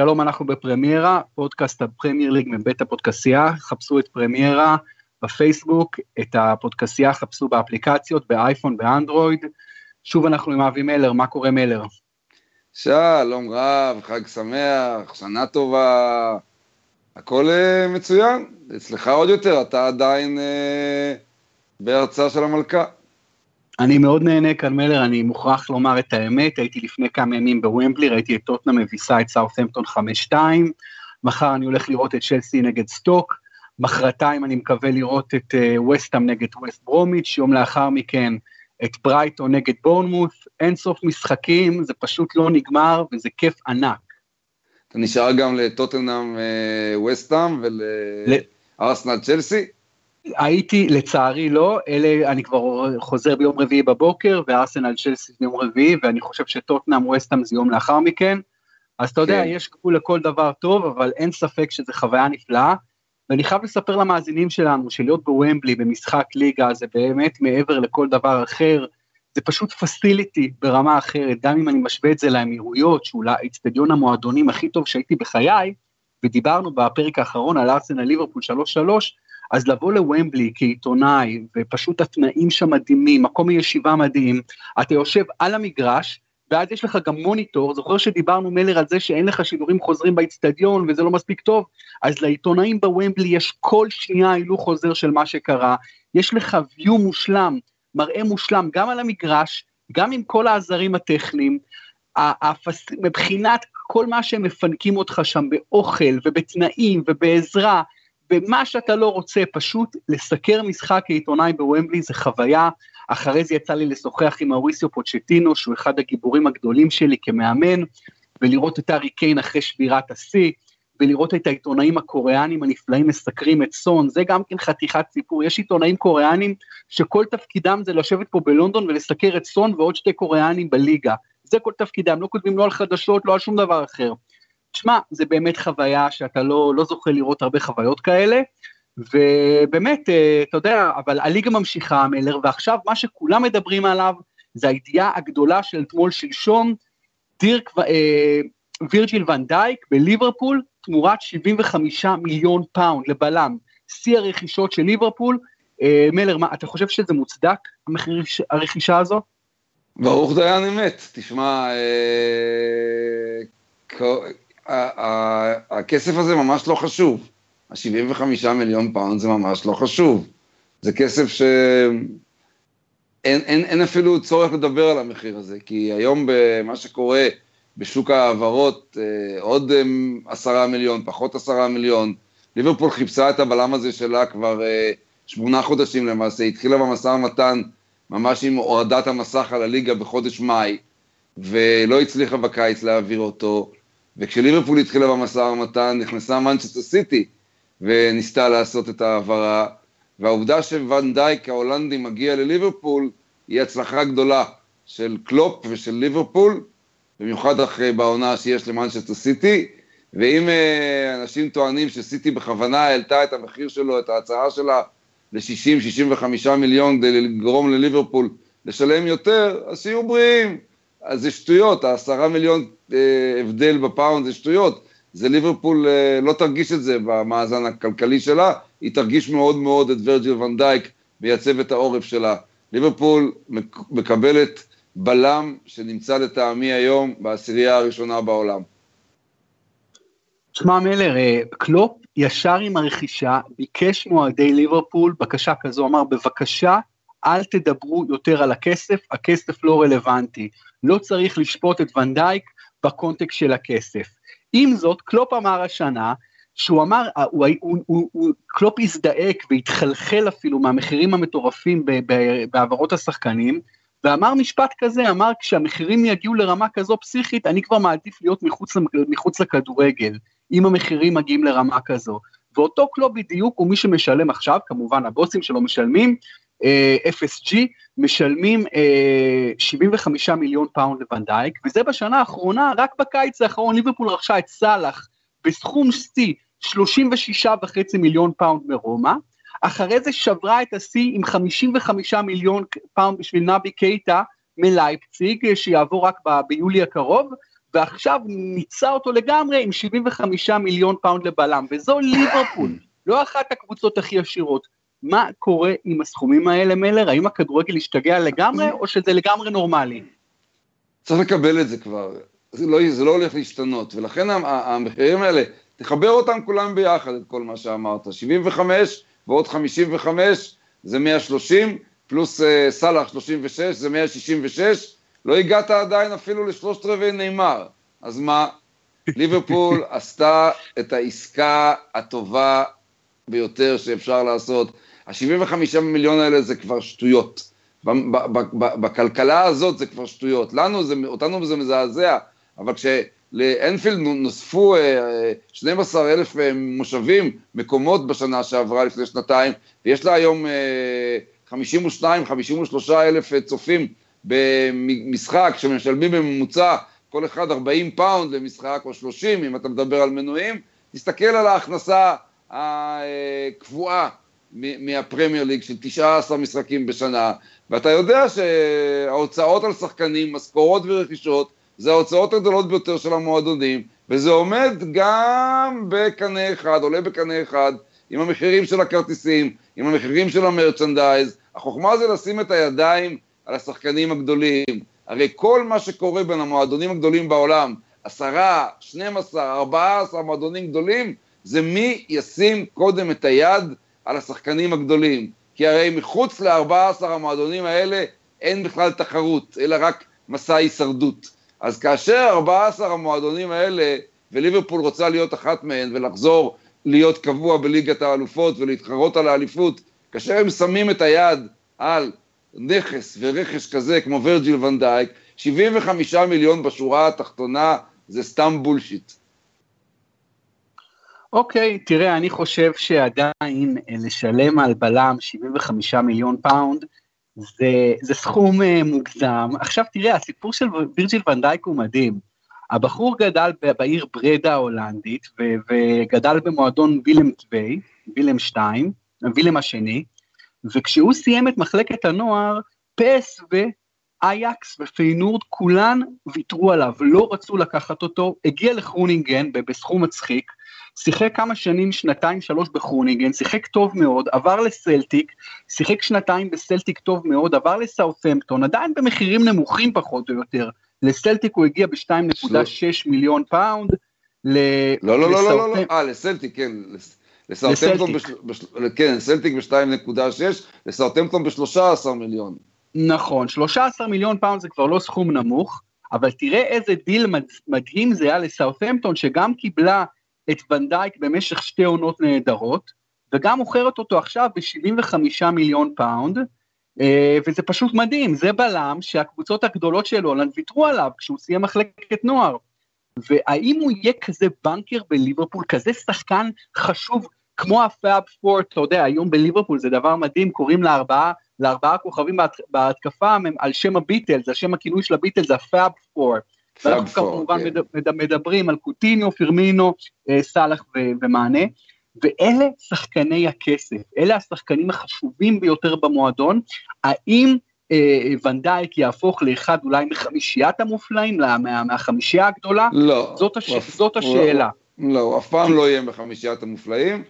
שלום, אנחנו בפרמיירה, פודקאסט הפרמייר ליג מבית הפודקסייה, חפשו את פרמיירה בפייסבוק, את הפודקסייה חפשו באפליקציות, באייפון, באנדרואיד. שוב אנחנו עם אבי מלר, מה קורה מלר? שלום רב, חג שמח, שנה טובה, הכל uh, מצוין, אצלך עוד יותר, אתה עדיין uh, בהרצאה של המלכה. אני מאוד נהנה כאן מלר, אני מוכרח לומר את האמת, הייתי לפני כמה ימים בוומבלי, ראיתי את טוטנה מביסה את סאות'מפטון 5-2, מחר אני הולך לראות את צ'לסי נגד סטוק, מחרתיים אני מקווה לראות את ווסטאם uh, נגד ווסט ברומיץ', יום לאחר מכן את ברייטון נגד בורנמוס, אין סוף משחקים, זה פשוט לא נגמר וזה כיף ענק. אתה נשאר גם לטוטנאם ווסטאם ולארסנל צ'לסי? הייתי, לצערי לא, אלה, אני כבר חוזר ביום רביעי בבוקר, וארסנל צ'לסי ביום רביעי, ואני חושב שטוטנאם ווסטאם זה יום לאחר מכן. אז אתה יודע, כן. יש גבול לכל דבר טוב, אבל אין ספק שזו חוויה נפלאה. ואני חייב לספר למאזינים שלנו שלהיות בוומבלי במשחק ליגה זה באמת מעבר לכל דבר אחר, זה פשוט פסיליטי ברמה אחרת, גם אם אני משווה את זה לאמירויות, שהוא לאצטדיון המועדונים הכי טוב שהייתי בחיי, ודיברנו בפרק האחרון על ארסנל ליברפול 3-3, אז לבוא לוומבלי כעיתונאי, ופשוט התנאים שם מדהימים, מקום ישיבה מדהים, אתה יושב על המגרש, ואז יש לך גם מוניטור, זוכר שדיברנו מלר על זה שאין לך שידורים חוזרים באיצטדיון וזה לא מספיק טוב, אז לעיתונאים בוומבלי יש כל שנייה הילוך חוזר של מה שקרה, יש לך view מושלם, מראה מושלם גם על המגרש, גם עם כל העזרים הטכניים, הפס... מבחינת כל מה שהם מפנקים אותך שם באוכל ובתנאים ובעזרה, ומה שאתה לא רוצה, פשוט לסקר משחק כעיתונאי בוומבלי זה חוויה, אחרי זה יצא לי לשוחח עם מאוריסיו פוצ'טינו, שהוא אחד הגיבורים הגדולים שלי כמאמן, ולראות את ארי קיין אחרי שבירת השיא, ולראות את העיתונאים הקוריאנים הנפלאים מסקרים את סון, זה גם כן חתיכת סיפור, יש עיתונאים קוריאנים שכל תפקידם זה לשבת פה בלונדון ולסקר את סון ועוד שתי קוריאנים בליגה, זה כל תפקידם, לא כותבים לא על חדשות, לא על שום דבר אחר. תשמע, זה באמת חוויה שאתה לא, לא זוכה לראות הרבה חוויות כאלה, ובאמת, אה, אתה יודע, אבל הליגה ממשיכה, מלר, ועכשיו מה שכולם מדברים עליו, זה הידיעה הגדולה של אתמול שלשום, דירק אה, וירג'יל ון דייק בליברפול, תמורת 75 מיליון פאונד לבלם, שיא הרכישות של ליברפול. אה, מלר, מה, אתה חושב שזה מוצדק, המחיר הרכישה הזו? ברוך דיין אמת, תשמע, הכסף הזה ממש לא חשוב. ה-75 מיליון פאונד זה ממש לא חשוב. זה כסף שאין אין, אין אפילו צורך לדבר על המחיר הזה, כי היום במה שקורה בשוק ההעברות, אה, עוד אה, עשרה מיליון, פחות עשרה מיליון, ליברפול חיפשה את הבלם הזה שלה כבר אה, שמונה חודשים למעשה, התחילה במשא ומתן ממש עם הורדת המסך על הליגה בחודש מאי, ולא הצליחה בקיץ להעביר אותו, וכשליברפול התחילה במשא ומתן נכנסה מנצ'סטר סיטי וניסתה לעשות את ההעברה, והעובדה שוואן דייק ההולנדי מגיע לליברפול היא הצלחה גדולה של קלופ ושל ליברפול, במיוחד אחרי בעונה שיש למנצ'סטר סיטי, ואם אה, אנשים טוענים שסיטי בכוונה העלתה את המחיר שלו, את ההצעה שלה ל-60-65 מיליון כדי לגרום לליברפול לשלם יותר, אז שיהיו בריאים. אז זה שטויות, העשרה מיליון אה, הבדל בפאונד זה שטויות. זה ליברפול אה, לא תרגיש את זה במאזן הכלכלי שלה, היא תרגיש מאוד מאוד את ורג'יל ונדייק וייצב את העורף שלה. ליברפול מקבלת בלם שנמצא לטעמי היום בעשירייה הראשונה בעולם. שמע מלר, אה, קלופ ישר עם הרכישה ביקש מאוהדי ליברפול בקשה כזו, אמר בבקשה אל תדברו יותר על הכסף, הכסף לא רלוונטי. לא צריך לשפוט את ונדייק בקונטקסט של הכסף. עם זאת, קלופ אמר השנה, שהוא אמר, אה, הוא, הוא, הוא, הוא, קלופ הזדעק והתחלחל אפילו מהמחירים המטורפים בהעברות השחקנים, ואמר משפט כזה, אמר כשהמחירים יגיעו לרמה כזו פסיכית, אני כבר מעדיף להיות מחוץ, מחוץ לכדורגל, אם המחירים מגיעים לרמה כזו. ואותו קלופ בדיוק הוא מי שמשלם עכשיו, כמובן הבוסים שלו משלמים, FSG משלמים 75 אה, מיליון פאונד לוונדייק, וזה בשנה האחרונה, רק בקיץ האחרון ליברפול רכשה את סאלח בסכום שיא 36.5 מיליון פאונד מרומא, אחרי זה שברה את השיא עם 55 מיליון פאונד בשביל נבי קייטה מלייפציג, שיעבור רק ב- ביולי הקרוב, ועכשיו ניפץ אותו לגמרי עם 75 מיליון פאונד לבלם, וזו ליברפול, לא אחת הקבוצות הכי עשירות. מה קורה עם הסכומים האלה, מלר? האם הכדורגל השתגע לגמרי, או שזה לגמרי נורמלי? צריך לקבל את זה כבר, זה לא, זה לא הולך להשתנות, ולכן המחירים האלה, תחבר אותם כולם ביחד, את כל מה שאמרת, 75 ועוד 55 זה 130, פלוס אה, סאלח 36 זה 166, לא הגעת עדיין אפילו לשלושת רבעי נאמר, אז מה? ליברפול עשתה את העסקה הטובה ביותר שאפשר לעשות. ה-75 מיליון האלה זה כבר שטויות. בכלכלה הזאת זה כבר שטויות. לנו זה, אותנו זה מזעזע, אבל כשלאנפילד נוספו 12 אה, אלף אה, מושבים, מקומות בשנה שעברה לפני שנתיים, ויש לה היום 52, 53 אלף צופים במשחק שמשלמים בממוצע כל אחד 40 פאונד למשחק או 30 אם אתה מדבר על מנויים, תסתכל על ההכנסה הקבועה מהפרמייר ליג של 19 משחקים בשנה, ואתה יודע שההוצאות על שחקנים, משכורות ורכישות, זה ההוצאות הגדולות ביותר של המועדונים, וזה עומד גם בקנה אחד, עולה בקנה אחד עם המחירים של הכרטיסים, עם המחירים של המרצ'נדייז. החוכמה זה לשים את הידיים על השחקנים הגדולים. הרי כל מה שקורה בין המועדונים הגדולים בעולם, עשרה, 12, 14 מועדונים גדולים, זה מי ישים קודם את היד על השחקנים הגדולים. כי הרי מחוץ ל-14 המועדונים האלה אין בכלל תחרות, אלא רק מסע הישרדות. אז כאשר 14 המועדונים האלה, וליברפול רוצה להיות אחת מהן ולחזור להיות קבוע בליגת האלופות ולהתחרות על האליפות, כאשר הם שמים את היד על נכס ורכש כזה כמו ורג'יל ונדייק, 75 מיליון בשורה התחתונה זה סתם בולשיט. אוקיי, תראה, אני חושב שעדיין אה, לשלם על בלם 75 מיליון פאונד, זה, זה סכום אה, מוגזם. עכשיו תראה, הסיפור של וירג'יל ונדייק הוא מדהים. הבחור גדל בעיר ברדה ההולנדית, ו- וגדל במועדון וילם טווי, וילם 2, וילם השני, וכשהוא סיים את מחלקת הנוער, פ.ס.וו, אייאקס ופיינורד כולן ויתרו עליו, לא רצו לקחת אותו, הגיע לחרונינגן בסכום מצחיק, שיחק כמה שנים, שנתיים, שלוש בחרונינגן, שיחק טוב מאוד, עבר לסלטיק, שיחק שנתיים בסלטיק טוב מאוד, עבר לסאות'מפטון, עדיין במחירים נמוכים פחות או יותר. לסלטיק הוא הגיע ב-2.6 מיליון פאונד. ל... לא, לא, לא, לא, לא, לא, אה, לסלטיק, כן. לסאות'מפטון, כן, לסלטיק ב-2.6, לסאות'מפטון ב-13 מיליון. נכון, 13 מיליון פאונד זה כבר לא סכום נמוך, אבל תראה איזה דיל מדהים זה היה לסאות'מפטון, שגם קיבלה את ונדייק במשך שתי עונות נהדרות, וגם מוכרת אותו עכשיו ב-75 מיליון פאונד, אה, וזה פשוט מדהים, זה בלם שהקבוצות הגדולות של הולנד ויתרו עליו כשהוא סיים מחלקת נוער. והאם הוא יהיה כזה בנקר בליברפול, כזה שחקן חשוב כמו הפאב פור, אתה יודע, היום בליברפול זה דבר מדהים, קוראים לארבעה, לארבעה כוכבים בהתקפה על שם הביטלס, על שם הכינוי של הביטלס הפאב פור. ואנחנו כמובן כן. מדברים על קוטיניו, פירמינו, אה, סאלח ומענה, ואלה שחקני הכסף, אלה השחקנים החשובים ביותר במועדון, האם אה, ונדייק יהפוך לאחד אולי מחמישיית המופלאים, מה, מהחמישייה הגדולה? לא. זאת, הש... זאת השאלה. לא, הוא אף פעם לא יהיה מחמישיית המופלאים,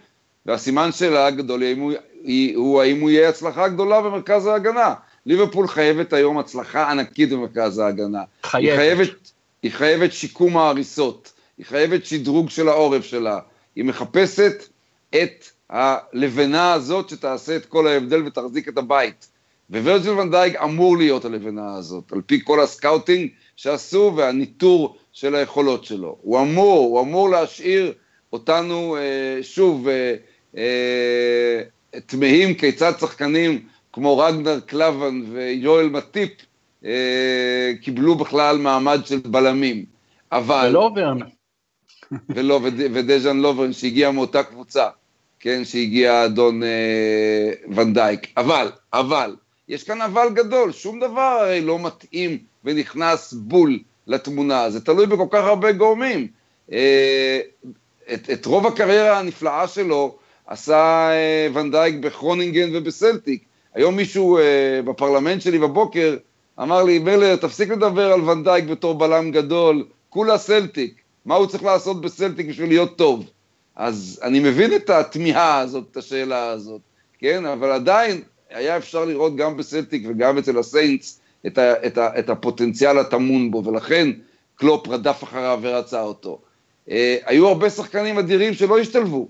והסימן שאלה הגדול הוא, הוא האם הוא יהיה הצלחה גדולה במרכז ההגנה. ליברפול חייבת היום הצלחה ענקית במרכז ההגנה. חייבת. היא חייבת, היא חייבת שיקום ההריסות, היא חייבת שדרוג של העורף שלה, היא מחפשת את הלבנה הזאת שתעשה את כל ההבדל ותחזיק את הבית. וורג'יל ונדייק אמור להיות הלבנה הזאת, על פי כל הסקאוטינג שעשו והניטור של היכולות שלו. הוא אמור, הוא אמור להשאיר אותנו אה, שוב אה, אה, תמהים כיצד שחקנים כמו רגנר קלבן ויואל מטיפ אה, קיבלו בכלל מעמד של בלמים. אבל... ולוברן. ולא, ודז'אן לוברן שהגיע מאותה קבוצה, כן, שהגיע אדון אה, ונדייק. אבל, אבל, יש כאן אבל גדול, שום דבר הרי לא מתאים ונכנס בול לתמונה, זה תלוי בכל כך הרבה גורמים. אה, את, את רוב הקריירה הנפלאה שלו עשה אה, ונדייק בכרונינגן ובסלטיק. היום מישהו אה, בפרלמנט שלי בבוקר אמר לי, מלר, תפסיק לדבר על ואן דייק בתור בלם גדול, כולה סלטיק. מה הוא צריך לעשות בסלטיק בשביל להיות טוב? אז אני מבין את התמיהה הזאת, את השאלה הזאת, כן? אבל עדיין היה אפשר לראות גם בסלטיק וגם אצל הסיינטס את, ה, את, ה, את הפוטנציאל הטמון בו, ולכן קלופ רדף אחריו ורצה אותו. אה, היו הרבה שחקנים אדירים שלא השתלבו,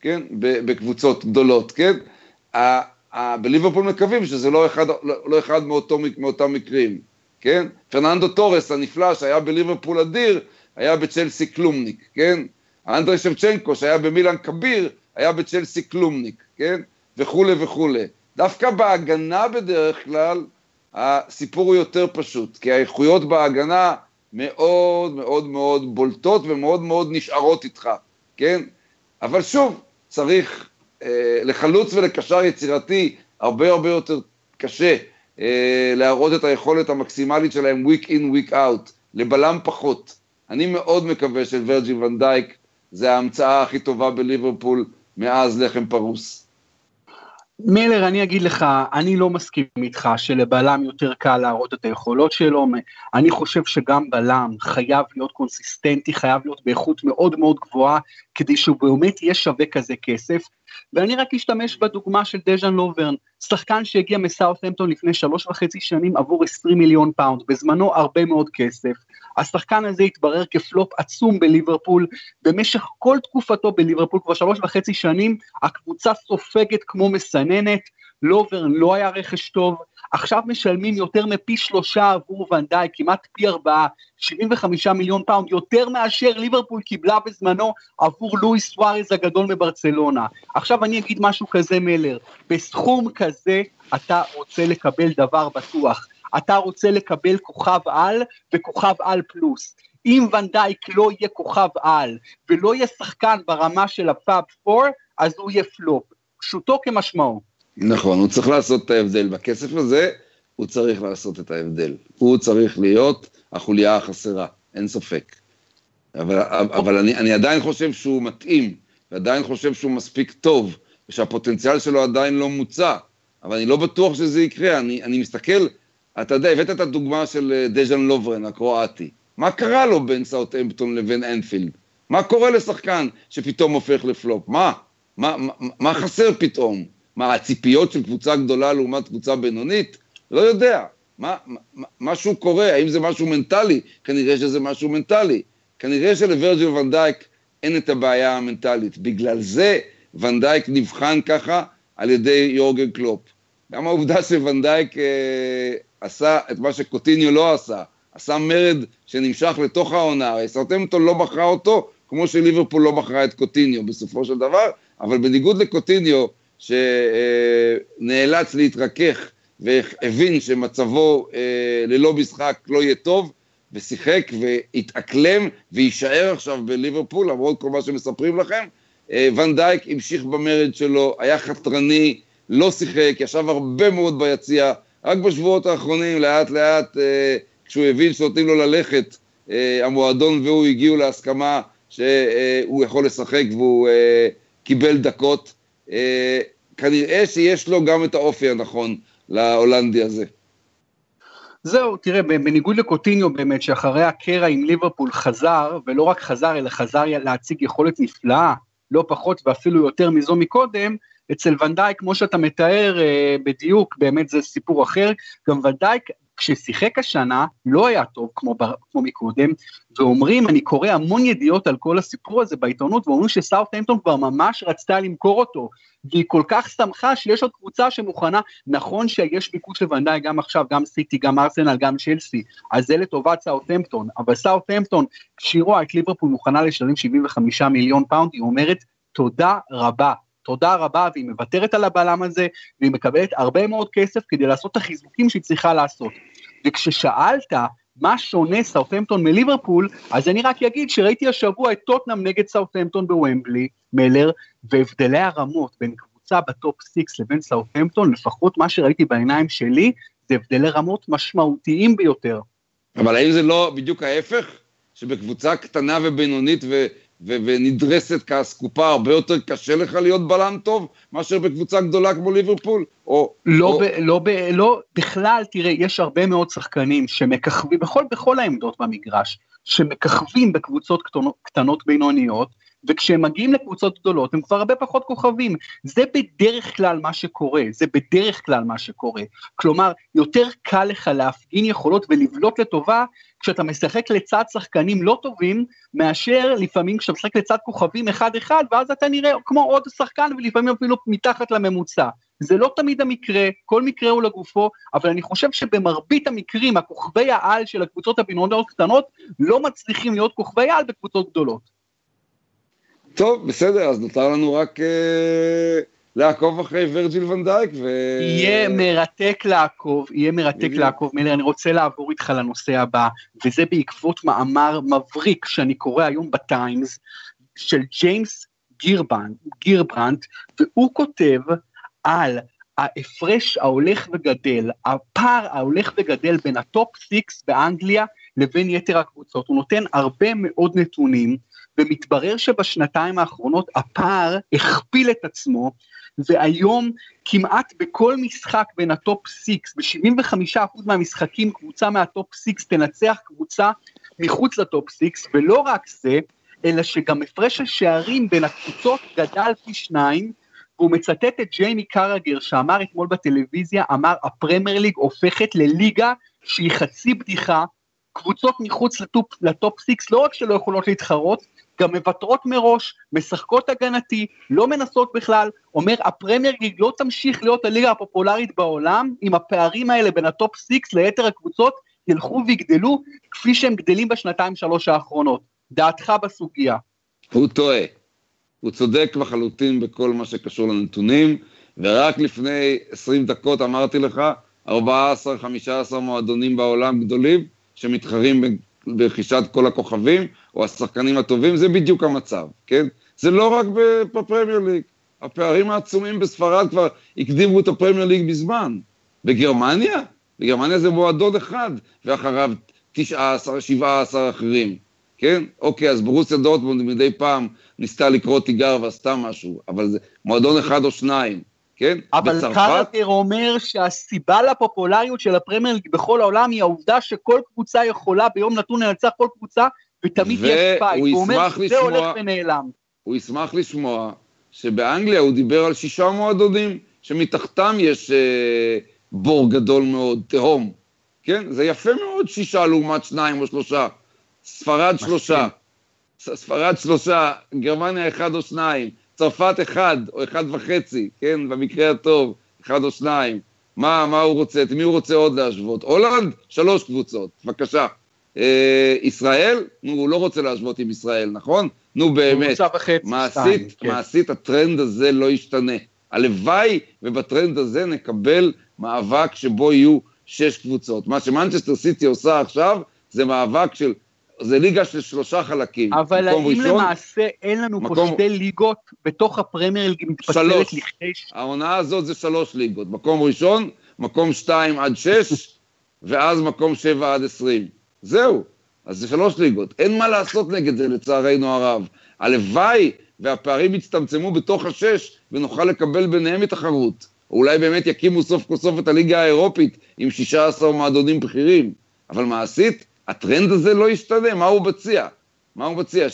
כן? בקבוצות גדולות, כן? בליברפול מקווים שזה לא אחד, לא, אחד מאותו, מאותם מקרים, כן? פרננדו טורס הנפלא שהיה בליברפול אדיר, היה בצ'לסי כלומניק, כן? אנדרי שבצ'נקו שהיה במילאן כביר, היה בצ'לסי כלומניק, כן? וכולי וכולי. דווקא בהגנה בדרך כלל, הסיפור הוא יותר פשוט, כי האיכויות בהגנה מאוד מאוד מאוד בולטות ומאוד מאוד נשארות איתך, כן? אבל שוב, צריך לחלוץ ולקשר יצירתי הרבה הרבה יותר קשה אה, להראות את היכולת המקסימלית שלהם week in, week out, לבלם פחות. אני מאוד מקווה שורג'י ונדייק זה ההמצאה הכי טובה בליברפול מאז לחם פרוס. מילר, אני אגיד לך, אני לא מסכים איתך שלבלם יותר קל להראות את היכולות שלו, אני חושב שגם בלם חייב להיות קונסיסטנטי, חייב להיות באיכות מאוד מאוד גבוהה, כדי שהוא באמת יהיה שווה כזה כסף, ואני רק אשתמש בדוגמה של דז'אן לוברן, שחקן שהגיע מסאות'המפטון לפני שלוש וחצי שנים עבור 20 מיליון פאונד, בזמנו הרבה מאוד כסף. השחקן הזה התברר כפלופ עצום בליברפול, במשך כל תקופתו בליברפול, כבר שלוש וחצי שנים, הקבוצה סופגת כמו מסננת, לוברן לא היה רכש טוב, עכשיו משלמים יותר מפי שלושה עבור ואן דייק, כמעט פי ארבעה, 75 מיליון פאונד, יותר מאשר ליברפול קיבלה בזמנו עבור לואיס סוארז הגדול מברצלונה. עכשיו אני אגיד משהו כזה מלר, בסכום כזה אתה רוצה לקבל דבר בטוח, אתה רוצה לקבל כוכב על וכוכב על פלוס. אם ואן דייק לא יהיה כוכב על ולא יהיה שחקן ברמה של ה Fab 4, אז הוא יהיה פלופ. פשוטו כמשמעו. נכון, הוא צריך לעשות את ההבדל. בכסף הזה הוא צריך לעשות את ההבדל. הוא צריך להיות החוליה החסרה, אין ספק. אבל, אבל אני, אני עדיין חושב שהוא מתאים, ועדיין חושב שהוא מספיק טוב, ושהפוטנציאל שלו עדיין לא מוצע, אבל אני לא בטוח שזה יקרה. אני, אני מסתכל, אתה יודע, הבאת את הדוגמה של אה, דז'אן לוברן, הקרואטי. מה קרה לו בין סאוטהמפטון לבין אנפילד? מה קורה לשחקן שפתאום הופך לפלופ? מה? מה, מה, מה חסר פתאום? מה, הציפיות של קבוצה גדולה לעומת קבוצה בינונית? לא יודע. מה, מה, משהו קורה, האם זה משהו מנטלי? כנראה שזה משהו מנטלי. כנראה שלווירג'יל ואן דייק אין את הבעיה המנטלית. בגלל זה ואן דייק נבחן ככה על ידי יורגן קלופ. גם העובדה שוואן דייק אה, עשה את מה שקוטיניו לא עשה, עשה מרד שנמשך לתוך העונה, הרי סאוטהמפטון לא מכרה אותו, כמו שליברפול לא מכרה את קוטיניו בסופו של דבר, אבל בניגוד לקוטיניו, שנאלץ להתרכך והבין שמצבו אה, ללא משחק לא יהיה טוב, ושיחק והתאקלם ויישאר עכשיו בליברפול, למרות כל מה שמספרים לכם. אה, ונדייק המשיך במרד שלו, היה חתרני, לא שיחק, ישב הרבה מאוד ביציע, רק בשבועות האחרונים, לאט לאט, אה, כשהוא הבין שנותנים לו ללכת, המועדון והוא הגיעו להסכמה שהוא יכול לשחק והוא קיבל דקות. כנראה שיש לו גם את האופי הנכון להולנדי הזה. זהו, תראה, בניגוד לקוטיניו באמת, שאחרי הקרע עם ליברפול חזר, ולא רק חזר, אלא חזר להציג יכולת נפלאה, לא פחות ואפילו יותר מזו מקודם, אצל ונדייק, כמו שאתה מתאר אה, בדיוק, באמת זה סיפור אחר, גם ונדייק כששיחק השנה לא היה טוב כמו, כמו מקודם, ואומרים, אני קורא המון ידיעות על כל הסיפור הזה בעיתונות, ואומרים שסאוטהמפטון כבר ממש רצתה למכור אותו, והיא כל כך שמחה שיש עוד קבוצה שמוכנה, נכון שיש ביקוש לוואן דייק גם עכשיו, גם סיטי, גם ארסנל, גם צ'לסי, אז זה לטובת סאוטהמפטון, אבל סאוטהמפטון, כשהיא רואה את ליברפול מוכנה לשלם 75 מיליון פאונד, היא אומרת, תודה רבה, תודה רבה, והיא מוותרת על הבלם הזה, והיא מקבלת הרבה מאוד כסף כדי לעשות את החיזוקים שהיא צריכה לעשות. וכששאלת מה שונה סאוטהמפטון מליברפול, אז אני רק אגיד שראיתי השבוע את טוטנאם נגד סאוטהמפטון בוומבלי, מלר, והבדלי הרמות בין קבוצה ב Top 6 לבין סאוטהמפטון, לפחות מה שראיתי בעיניים שלי, זה הבדלי רמות משמעותיים ביותר. אבל האם זה לא בדיוק ההפך? שבקבוצה קטנה ובינונית ו- ו- ונדרסת כאסקופה, הרבה יותר קשה לך להיות בלם טוב מאשר בקבוצה גדולה כמו ליברפול? או... לא, או... ב, לא, ב, לא, בכלל, תראה, יש הרבה מאוד שחקנים שמככבים, בכל, בכל העמדות במגרש, שמככבים בקבוצות קטנות, קטנות בינוניות, וכשהם מגיעים לקבוצות גדולות הם כבר הרבה פחות כוכבים. זה בדרך כלל מה שקורה, זה בדרך כלל מה שקורה. כלומר, יותר קל לך להפגין יכולות ולבלוט לטובה כשאתה משחק לצד שחקנים לא טובים, מאשר לפעמים כשאתה משחק לצד כוכבים אחד-אחד, ואז אתה נראה כמו עוד שחקן ולפעמים אפילו מתחת לממוצע. זה לא תמיד המקרה, כל מקרה הוא לגופו, אבל אני חושב שבמרבית המקרים הכוכבי העל של הקבוצות הבינוניות קטנות לא מצליחים להיות כוכבי העל בקבוצות גדולות. טוב, בסדר, אז נותר לנו רק אה, לעקוב אחרי ורג'יל ונדייק. ו... יהיה מרתק לעקוב, יהיה מרתק לעקוב. מילר, אני רוצה לעבור איתך לנושא הבא, וזה בעקבות מאמר מבריק שאני קורא היום בטיימס, של ג'יימס גירברנט, גירברנט, והוא כותב על ההפרש ההולך וגדל, הפער ההולך וגדל בין ה Top 6 באנגליה לבין יתר הקבוצות. הוא נותן הרבה מאוד נתונים, ומתברר שבשנתיים האחרונות הפער הכפיל את עצמו, והיום כמעט בכל משחק בין ה Top 6, ב-75% מהמשחקים קבוצה מה Top 6 תנצח קבוצה מחוץ ל Top 6, ולא רק זה, אלא שגם הפרש השערים בין הקבוצות גדל פי שניים, והוא מצטט את ג'יימי קרגר שאמר אתמול בטלוויזיה, אמר הפרמייר ליג הופכת לליגה שהיא חצי בדיחה, קבוצות מחוץ ל Top, ל Top 6 לא רק שלא יכולות להתחרות, גם מוותרות מראש, משחקות הגנתי, לא מנסות בכלל, אומר הפרמייר ליג לא תמשיך להיות הליגה הפופולרית בעולם, אם הפערים האלה בין ה Top 6 ליתר הקבוצות ילכו ויגדלו, כפי שהם גדלים בשנתיים שלוש האחרונות. דעתך בסוגיה. הוא טועה. הוא צודק לחלוטין בכל מה שקשור לנתונים, ורק לפני 20 דקות אמרתי לך, 14-15 מועדונים בעולם גדולים שמתחרים ברכישת כל הכוכבים, או השחקנים הטובים, זה בדיוק המצב, כן? זה לא רק בפרמייר ליג. הפערים העצומים בספרד כבר הקדימו את הפרמייר ליג בזמן. בגרמניה? בגרמניה זה מועדון אחד, ואחריו 19, 17 אחרים, כן? אוקיי, אז בורוסיה דורטמונד מדי פעם ניסתה לקרוא תיגר ועשתה משהו, אבל זה מועדון אחד או שניים. כן? אבל בצרפת... קרגר אומר שהסיבה לפופולריות של הפרמייר ליג בכל העולם היא העובדה שכל קבוצה יכולה ביום נתון לנצח כל קבוצה ותמיד יש פייט. הוא אומר שזה הולך ונעלם. הוא ישמח לשמוע שבאנגליה הוא דיבר על שישה מועדונים שמתחתם יש אה, בור גדול מאוד, תהום. כן? זה יפה מאוד שישה לעומת שניים או שלושה. ספרד שלושה. ספרד שלושה, גרמניה אחד או שניים. צרפת אחד או אחד וחצי, כן, במקרה הטוב, אחד או שניים. מה, מה הוא רוצה, את מי הוא רוצה עוד להשוות? הולנד, שלוש קבוצות, בבקשה. אה, ישראל, נו, הוא לא רוצה להשוות עם ישראל, נכון? נו באמת, מעשית, כן. מעשית הטרנד הזה לא ישתנה. הלוואי ובטרנד הזה נקבל מאבק שבו יהיו שש קבוצות. מה שמנצ'סטר סיטי עושה עכשיו זה מאבק של זה ליגה של שלושה חלקים. אבל האם ראשון, למעשה אין לנו מקום... פה שתי ליגות בתוך הפרמייר ליג מתפצלת לכדי... העונה הזאת זה שלוש ליגות. מקום ראשון, מקום שתיים עד שש, ואז מקום שבע עד עשרים. זהו. אז זה שלוש ליגות. אין מה לעשות נגד זה, לצערנו הרב. הלוואי והפערים יצטמצמו בתוך השש, ונוכל לקבל ביניהם תחרות. אולי באמת יקימו סוף כל סוף את הליגה האירופית עם 16 מועדונים בכירים. אבל מעשית, הטרנד הזה לא ישתנה, מה הוא מציע? מה הוא מציע?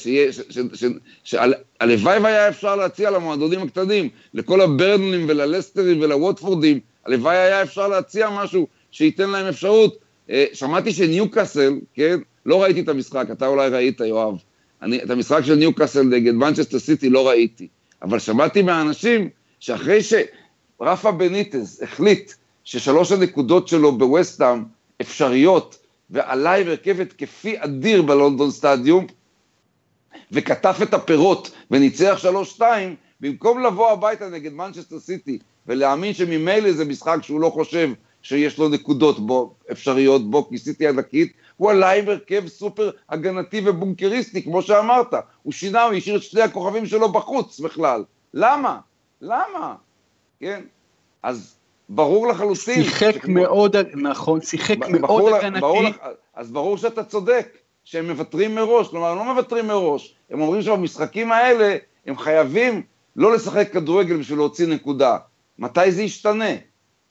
שהלוואי והיה אפשר להציע למועדונים הקטנים, לכל הברנלים וללסטרים ולווטפורדים, הלוואי היה אפשר להציע משהו שייתן להם אפשרות. אה, שמעתי שניוקאסל, כן? לא ראיתי את המשחק, אתה אולי ראית, יואב. אני, את המשחק של ניוקאסל נגד מנצ'סטר סיטי לא ראיתי, אבל שמעתי מהאנשים שאחרי שרפה בניטז החליט ששלוש הנקודות שלו בווסטהאם אפשריות ועלה עם הרכב התקפי אדיר בלונדון סטדיום, וכתב את הפירות וניצח 3-2, במקום לבוא הביתה נגד מנצ'סטר סיטי ולהאמין שממילא זה משחק שהוא לא חושב שיש לו נקודות בו, אפשריות בו, כי סיטי ענקית, הוא עלה עם הרכב סופר הגנתי ובונקריסטי, כמו שאמרת. הוא שינה, הוא השאיר את שני הכוכבים שלו בחוץ בכלל. למה? למה? כן? אז ברור לחלוטין. שיחק שכמו... מאוד, נכון, שיחק מאוד הגנתי. אז ברור שאתה צודק, שהם מוותרים מראש, כלומר הם לא מוותרים מראש, הם אומרים שבמשחקים האלה הם חייבים לא לשחק כדורגל בשביל להוציא נקודה. מתי זה ישתנה?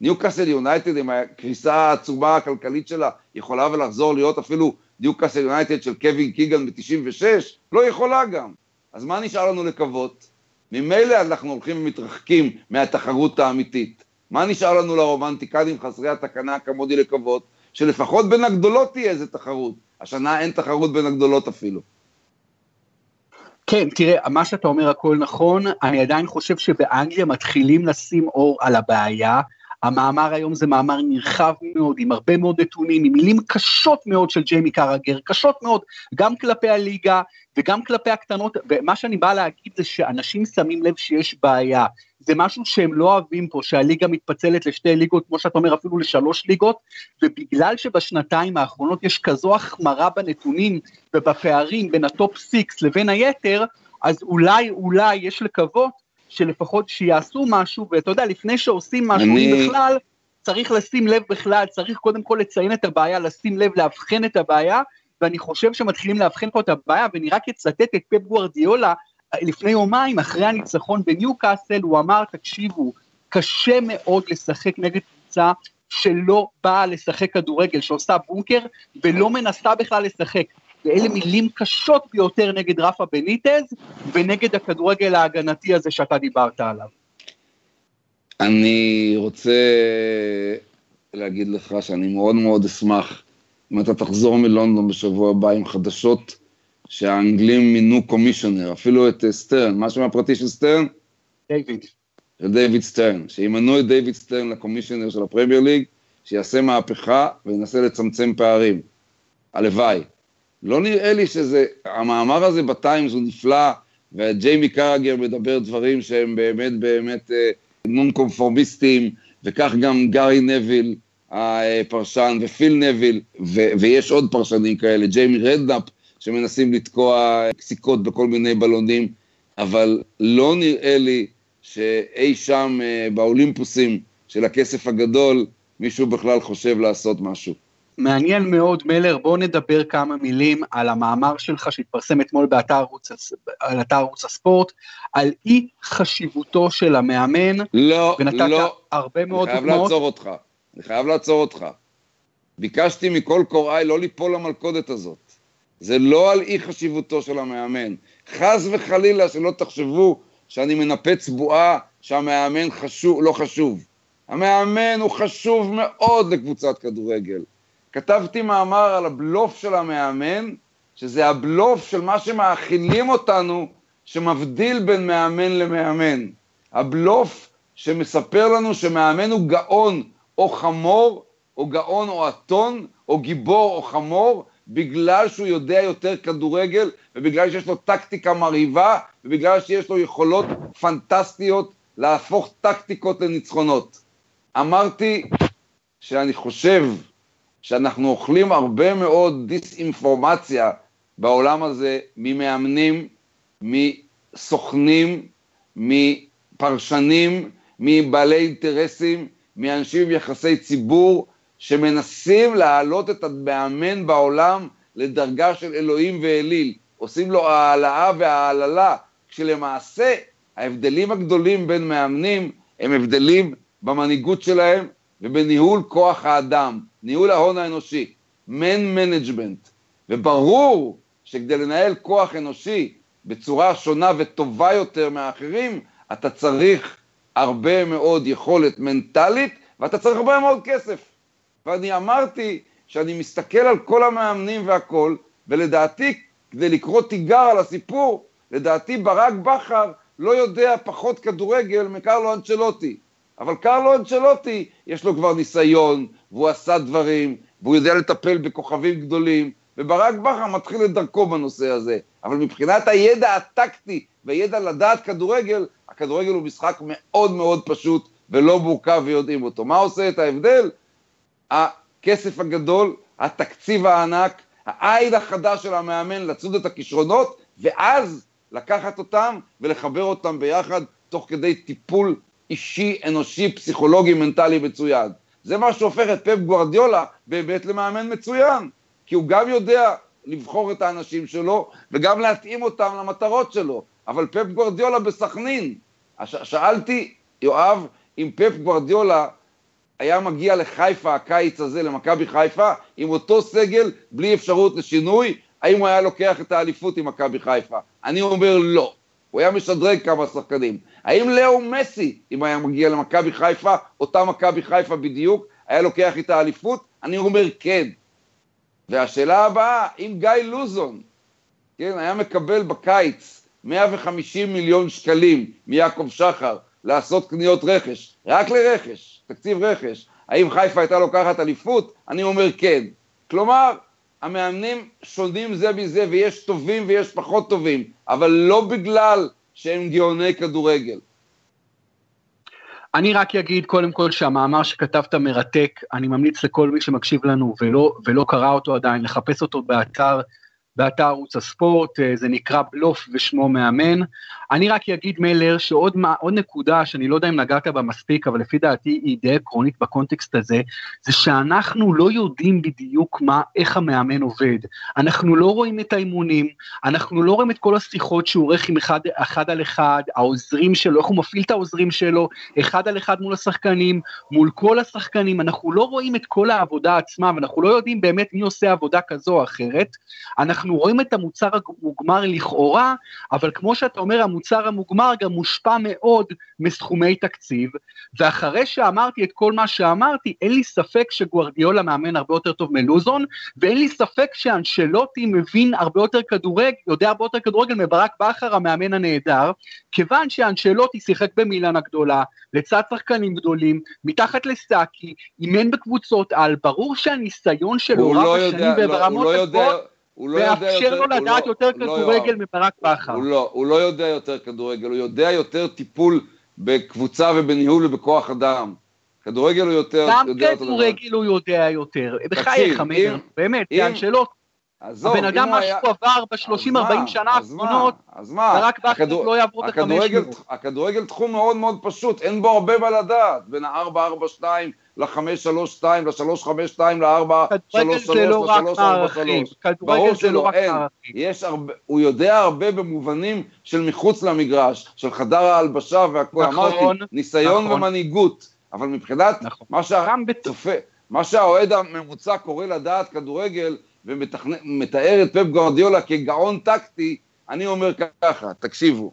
ניוקאסל יונייטד עם הקריסה העצומה הכלכלית שלה יכולה ולחזור להיות אפילו ניוקאסל יונייטד של קווין קיגן ב-96? לא יכולה גם. אז מה נשאר לנו לקוות? ממילא אנחנו הולכים ומתרחקים מהתחרות האמיתית. מה נשאר לנו לרומנטיקנים חסרי התקנה כמודי לקוות? שלפחות בין הגדולות תהיה איזה תחרות. השנה אין תחרות בין הגדולות אפילו. כן, תראה, מה שאתה אומר הכל נכון, אני עדיין חושב שבאנגליה מתחילים לשים אור על הבעיה. המאמר היום זה מאמר נרחב מאוד, עם הרבה מאוד נתונים, עם מילים קשות מאוד של ג'יימי קרגר, קשות מאוד, גם כלפי הליגה וגם כלפי הקטנות, ומה שאני בא להגיד זה שאנשים שמים לב שיש בעיה. זה משהו שהם לא אוהבים פה, שהליגה מתפצלת לשתי ליגות, כמו שאתה אומר, אפילו לשלוש ליגות, ובגלל שבשנתיים האחרונות יש כזו החמרה בנתונים ובפערים בין ה Top Six לבין היתר, אז אולי, אולי יש לקוות שלפחות שיעשו משהו, ואתה יודע, לפני שעושים משהו, אני... בכלל, צריך לשים לב בכלל, צריך קודם כל לציין את הבעיה, לשים לב, לאבחן את הבעיה, ואני חושב שמתחילים לאבחן פה את הבעיה, ואני רק אצטט את פפ גוורדיולה, לפני יומיים, אחרי הניצחון בניו קאסל, הוא אמר, תקשיבו, קשה מאוד לשחק נגד קבוצה שלא באה לשחק כדורגל, שעושה בונקר ולא מנסה בכלל לשחק. ואלה מילים קשות ביותר נגד רפה בניטז ונגד הכדורגל ההגנתי הזה שאתה דיברת עליו. אני רוצה להגיד לך שאני מאוד מאוד אשמח אם אתה תחזור מלונדון בשבוע הבא עם חדשות שהאנגלים מינו commissioner, אפילו את אה, סטרן, מה שם הפרטי של סטרן? דיוויד. של דיוויד סטרן, שימנו את דיוויד סטרן ל commissioner של הפרמייר ליג, שיעשה מהפכה וינסה לצמצם פערים. הלוואי. לא נראה לי שזה, המאמר הזה בטיימס הוא נפלא, וג'יימי קראגר מדבר דברים שהם באמת באמת אה, נון קונפורמיסטיים, וכך גם גארי נוויל הפרשן, ופיל נוויל, ו- ויש עוד פרשנים כאלה, ג'יימי רדנאפ, שמנסים לתקוע קסיקות בכל מיני בלונים, אבל לא נראה לי שאי שם אה, באולימפוסים של הכסף הגדול, מישהו בכלל חושב לעשות משהו. מעניין מאוד, מלר, בוא נדבר כמה מילים על המאמר שלך שהתפרסם אתמול באתר ערוץ, על אתר ערוץ הספורט, על אי חשיבותו של המאמן. לא, ונתת לא. הרבה מאוד דוגמאות. אני חייב לעצור אותך, אני חייב לעצור אותך. ביקשתי מכל קוראי לא ליפול למלכודת הזאת. זה לא על אי חשיבותו של המאמן. חס וחלילה שלא תחשבו שאני מנפץ בועה שהמאמן חשוב, לא חשוב. המאמן הוא חשוב מאוד לקבוצת כדורגל. כתבתי מאמר על הבלוף של המאמן, שזה הבלוף של מה שמאכילים אותנו, שמבדיל בין מאמן למאמן. הבלוף שמספר לנו שמאמן הוא גאון או חמור, או גאון או אתון, או גיבור או חמור, בגלל שהוא יודע יותר כדורגל, ובגלל שיש לו טקטיקה מרהיבה, ובגלל שיש לו יכולות פנטסטיות להפוך טקטיקות לניצחונות. אמרתי שאני חושב שאנחנו אוכלים הרבה מאוד דיסאינפורמציה בעולם הזה ממאמנים, מסוכנים, מפרשנים, מבעלי אינטרסים, מאנשים עם יחסי ציבור, שמנסים להעלות את המאמן בעולם לדרגה של אלוהים ואליל, עושים לו העלאה והעללה, כשלמעשה ההבדלים הגדולים בין מאמנים הם הבדלים במנהיגות שלהם ובניהול כוח האדם, ניהול ההון האנושי, man management, וברור שכדי לנהל כוח אנושי בצורה שונה וטובה יותר מהאחרים, אתה צריך הרבה מאוד יכולת מנטלית ואתה צריך הרבה מאוד כסף. ואני אמרתי שאני מסתכל על כל המאמנים והכל, ולדעתי, כדי לקרוא תיגר על הסיפור, לדעתי ברק בכר לא יודע פחות כדורגל מקרלו אנצ'לוטי. אבל קרלו אנצ'לוטי, יש לו כבר ניסיון, והוא עשה דברים, והוא יודע לטפל בכוכבים גדולים, וברק בכר מתחיל את דרכו בנושא הזה. אבל מבחינת הידע הטקטי והידע לדעת כדורגל, הכדורגל הוא משחק מאוד מאוד פשוט ולא מורכב ויודעים אותו. מה עושה את ההבדל? הכסף הגדול, התקציב הענק, העין החדש של המאמן לצוד את הכישרונות, ואז לקחת אותם ולחבר אותם ביחד תוך כדי טיפול אישי, אנושי, פסיכולוגי, מנטלי מצוין. זה מה שהופך את פפ גוורדיולה באמת למאמן מצוין, כי הוא גם יודע לבחור את האנשים שלו וגם להתאים אותם למטרות שלו. אבל פפ גוורדיולה בסכנין, שאלתי, יואב, אם פפ גוורדיולה היה מגיע לחיפה הקיץ הזה, למכבי חיפה, עם אותו סגל, בלי אפשרות לשינוי, האם הוא היה לוקח את האליפות עם מכבי חיפה? אני אומר לא. הוא היה משדרג כמה שחקנים. האם לאו מסי, אם היה מגיע למכבי חיפה, אותה מכבי חיפה בדיוק, היה לוקח את האליפות? אני אומר כן. והשאלה הבאה, אם גיא לוזון, כן, היה מקבל בקיץ 150 מיליון שקלים מיעקב שחר לעשות קניות רכש, רק לרכש, תקציב רכש, האם חיפה הייתה לוקחת אליפות? אני אומר כן. כלומר, המאמנים שונים זה מזה, ויש טובים ויש פחות טובים, אבל לא בגלל שהם גאוני כדורגל. אני רק אגיד קודם כל שהמאמר שכתבת מרתק, אני ממליץ לכל מי שמקשיב לנו ולא, ולא קרא אותו עדיין, לחפש אותו באתר באתר ערוץ הספורט, אה, זה נקרא בלוף ושמו מאמן. אני רק אגיד מלר שעוד מה, נקודה שאני לא יודע אם נגעת בה מספיק, אבל לפי דעתי היא די עקרונית בקונטקסט הזה, זה שאנחנו לא יודעים בדיוק מה, איך המאמן עובד. אנחנו לא רואים את האימונים, אנחנו לא רואים את כל השיחות שהוא עורך עם אחד, אחד על אחד, העוזרים שלו, איך הוא מפעיל את העוזרים שלו, אחד על אחד מול השחקנים, מול כל השחקנים, אנחנו לא רואים את כל העבודה עצמה, ואנחנו לא יודעים באמת מי עושה עבודה כזו או אחרת. אנחנו אנחנו רואים את המוצר המוגמר לכאורה, אבל כמו שאתה אומר, המוצר המוגמר גם מושפע מאוד מסכומי תקציב, ואחרי שאמרתי את כל מה שאמרתי, אין לי ספק שגוארדיולה מאמן הרבה יותר טוב מלוזון, ואין לי ספק שאנשלוטי מבין הרבה יותר כדורגל, יודע הרבה יותר כדורגל מברק בכר המאמן הנהדר, כיוון שאנשלוטי שיחק במילאן הגדולה, לצד שחקנים גדולים, מתחת לסאקי, אימן בקבוצות על, ברור שהניסיון שלו רב לא השנים וברמות לא, הגבוהות, הוא לא יודע יותר... לו לדעת לא, יותר לא כדורגל לא מברק בכר. הוא לא, הוא לא יודע יותר כדורגל, הוא יודע יותר טיפול בקבוצה ובניהול ובכוח אדם. כדורגל הוא יותר... גם כדורגל הוא יודע יותר. בחייך, באמת, זה שאלות. עזוב, הבן אדם, מה שהוא עבר ב-30-40 שנה האחרונות, אז מה, ברק בכר לא יעבור את החמש מאות. הכדורגל תחום מאוד מאוד פשוט, אין בו הרבה מה לדעת, בין ה-4-4-2 ל-5-3-2, ל-3-5-2, ל-4-3-3, ל-3-4-3. כדורגל זה לא רק מערכים. הוא יודע הרבה במובנים של מחוץ למגרש, של חדר ההלבשה והכל. נכון, אמרתי, ניסיון נכון. ומנהיגות. אבל מבחינת נכון. מה שהצופה, מה שהאוהד הממוצע קורא לדעת כדורגל, ומתאר את פפ גורדיולה כגאון טקטי, אני אומר ככה, תקשיבו,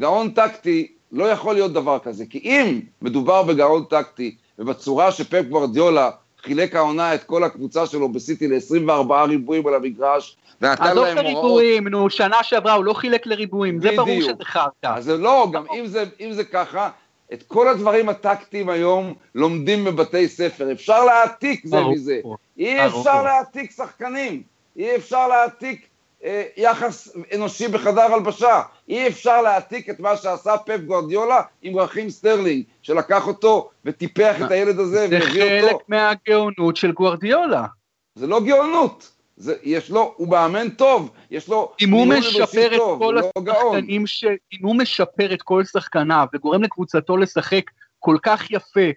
גאון טקטי לא יכול להיות דבר כזה, כי אם מדובר בגאון טקטי, ובצורה שפפ גוורדיולה חילק העונה את כל הקבוצה שלו בסיטי ל-24 ריבועים על המגרש, ונתן להם הוראות... עזוב את הריבועים, נו, שנה שעברה הוא לא חילק לריבועים, זה ברור שזה חרטא. אז לא, גם אם זה, אם זה ככה, את כל הדברים הטקטיים היום לומדים בבתי ספר, אפשר להעתיק זה מזה. אי אפשר להעתיק שחקנים, אי אפשר להעתיק אה, יחס אנושי בחדר הלבשה. אי אפשר להעתיק את מה שעשה פפ גורדיולה עם רחים סטרלינג, שלקח אותו וטיפח את הילד הזה והביא אותו. זה חלק מהגאונות של גורדיולה. זה לא גאונות. זה, יש לו, הוא מאמן טוב, יש לו ניהול אנושי טוב, הוא לא גאון. ש... אם הוא משפר את כל שחקניו וגורם לקבוצתו לשחק כל כך יפה,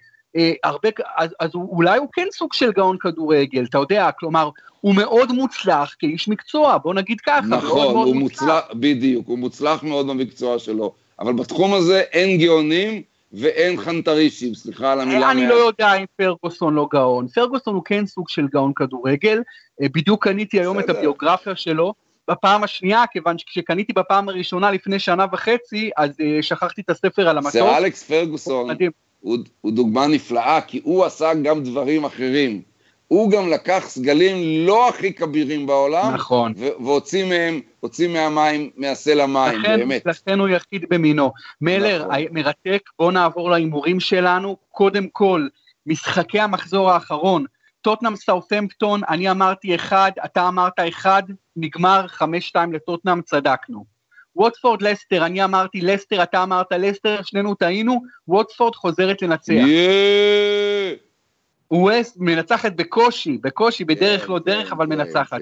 הרבה, אז, אז אולי הוא כן סוג של גאון כדורגל, אתה יודע, כלומר, הוא מאוד מוצלח כאיש מקצוע, בוא נגיד ככה. נכון, מאוד מאוד הוא מוצלח, בדיוק, הוא מוצלח מאוד במקצוע שלו, אבל בתחום הזה אין גאונים ואין חנטרישים, סליחה על המילה. אני לא יודע אם פרגוסון לא גאון, פרגוסון הוא כן סוג של גאון כדורגל, אה, בדיוק קניתי היום את הביוגרפיה שלו, בפעם השנייה, כיוון שכשקניתי בפעם הראשונה לפני שנה וחצי, אז uh, שכחתי את הספר על המטוס. זה אלכס פרגוסון, הוא, הוא דוגמה נפלאה, כי הוא עשה גם דברים אחרים. הוא גם לקח סגלים לא הכי כבירים בעולם, נכון, והוציא מהם, הוציא מהמים, מהסלע מים, לכן, באמת. לכן הוא יחיד במינו. מלר, נכון. מרתק, בוא נעבור להימורים שלנו. קודם כל, משחקי המחזור האחרון, טוטנאם סאות'מפטון, אני אמרתי אחד, אתה אמרת אחד, נגמר חמש שתיים לטוטנאם, צדקנו. ווטפורד לסטר, אני אמרתי לסטר, אתה אמרת לסטר, שנינו טעינו, ווטפורד חוזרת לנצח. ווסט מנצחת בקושי, בקושי, בדרך לא דרך, אבל מנצחת.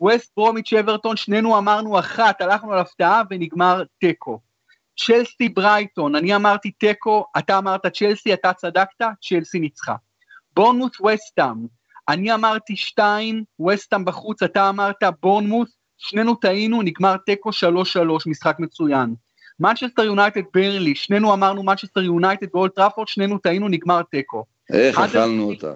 ווסט ברומיץ' אברטון, שנינו אמרנו אחת, הלכנו על הפתעה ונגמר תיקו. צ'לסי ברייטון, אני אמרתי תיקו, אתה אמרת צ'לסי, אתה צדקת, צ'לסי ניצחה. בורנמות' ווסטהאם, אני אמרתי שתיים, ווסטהאם בחוץ, אתה אמרת בורנמות', שנינו טעינו, נגמר תיקו 3-3, משחק מצוין. מנצ'סטר יונייטד ברנלי, שנינו אמרנו מנצ'סטר יונייטד באולט טראפורד, שנינו טעינו, נגמר תיקו. איך אכלנו אותה?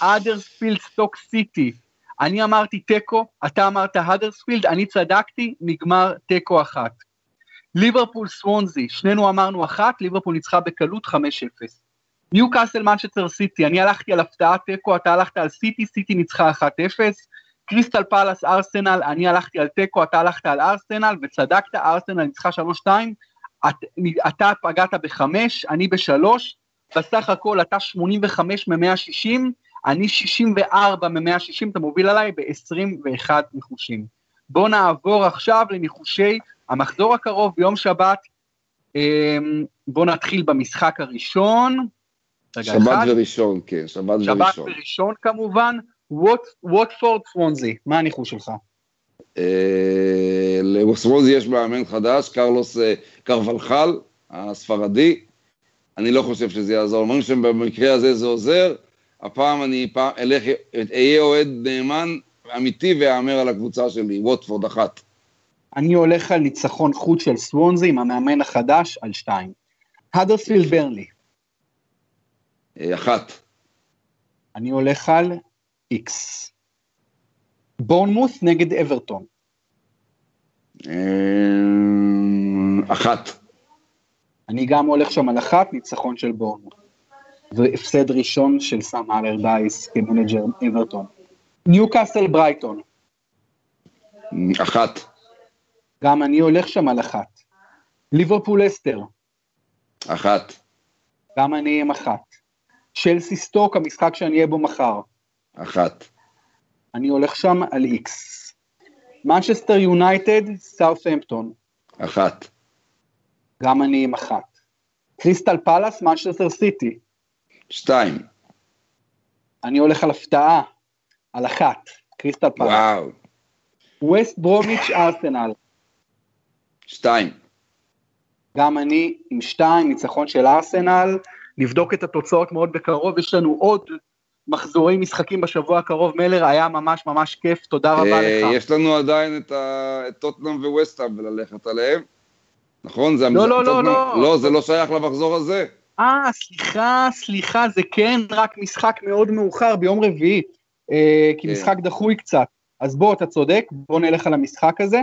הדרספילד סטוק סיטי, אני אמרתי תיקו, אתה אמרת הדרספילד, אני צדקתי, נגמר תיקו אחת. ליברפול סוונזי, שנינו אמרנו אחת, ליברפול ניצחה בקלות 5-0. ניו קאסל מנצ'סטר סיטי, אני הלכתי על הפתעה תיקו, אתה הלכת על סיטי, סיטי ניצחה 1-0. קריסטל פאלאס ארסנל, אני הלכתי על תיקו, אתה הלכת על ארסנל, וצדקת, ארסנל ניצחה 3-2, את, אתה פגעת בחמש, אני בשלוש, בסך הכל אתה 85 מ-160, אני 64 מ-160, אתה מוביל עליי ב-21 ניחושים. בואו נעבור עכשיו לניחושי המחזור הקרוב ביום שבת. אמ, בואו נתחיל במשחק הראשון. שבת אחד. וראשון, כן, שבת, שבת וראשון. שבת וראשון כמובן. ווטפורד סוונזי, מה הניחוש שלך? אה, לסוונזי יש מאמן חדש, קרלוס אה, קרבלחל, הספרדי. אני לא חושב שזה יעזור. אומרים שבמקרה הזה זה עוזר. הפעם אני פעם אלך, אהיה אוהד נאמן אמיתי ואהמר על הקבוצה שלי, ווטפורד אחת. אני הולך על ניצחון חוץ של סוונזי עם המאמן החדש על שתיים. הדרספילד ברנלי. אה, אחת. אני הולך על איקס. בורנמות' נגד אברטון. אה, אחת. אני גם הולך שם על אחת, ניצחון של בורנמות'. והפסד ראשון של סאם אלרדייס כמנג'ר אברטון. ניו קאסל ברייטון. אחת. גם אני הולך שם על אחת. ליברפול לסטר. אחת. גם אני עם אחת. צ'לסי סטוק, המשחק שאני אהיה בו מחר. אחת. אני הולך שם על איקס. מנצ'סטר יונייטד, סאות'המפטון. אחת. גם אני עם אחת. קריסטל פלאס, מנצ'סטר סיטי. שתיים. אני הולך על הפתעה, על אחת, קריסטל פלאס. וואו. ווסט ברומיץ' ארסנל. שתיים. גם אני עם שתיים, ניצחון של ארסנל. נבדוק את התוצאות מאוד בקרוב, יש לנו עוד מחזורי משחקים בשבוע הקרוב, מלר, היה ממש ממש כיף, תודה רבה אה, לך. יש לנו עדיין את טוטנאם וווסטאם וללכת עליהם, נכון? לא, לא, לא, לא. לא, זה לא שייך למחזור הזה. אה, סליחה, סליחה, זה כן רק משחק מאוד מאוחר ביום רביעי, אה, כי כן. משחק דחוי קצת. אז בוא, אתה צודק, בוא נלך על המשחק הזה.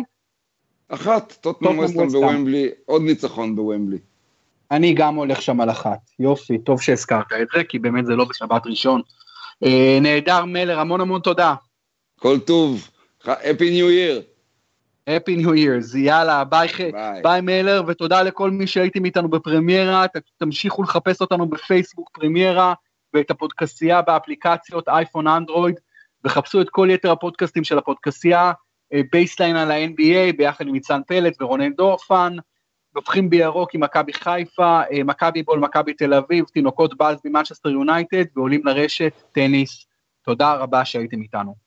אחת, טוטנאם ווסטאם בוומבלי, עוד ניצחון בוומבלי. אני גם הולך שם על אחת, יופי, טוב שהזכרת את זה, כי באמת זה לא בשבת ראשון. אה, נהדר מלר, המון המון תודה. כל טוב, Happy New Year. Happy New Year's, יאללה, ביי, ביי. ביי מלר, ותודה לכל מי שהייתם איתנו בפרמיירה, תמשיכו לחפש אותנו בפייסבוק פרמיירה, ואת הפודקסייה באפליקציות אייפון אנדרואיד, וחפשו את כל יתר הפודקאסטים של הפודקסייה, בייסליין על ה-NBA, ביחד עם ניצן פלט ורונן דורפן, נופחים בירוק עם מכבי חיפה, אה, מכבי בול, מכבי תל אביב, תינוקות באזבי מנצ'סטר יונייטד, ועולים לרשת, טניס. תודה רבה שהייתם איתנו.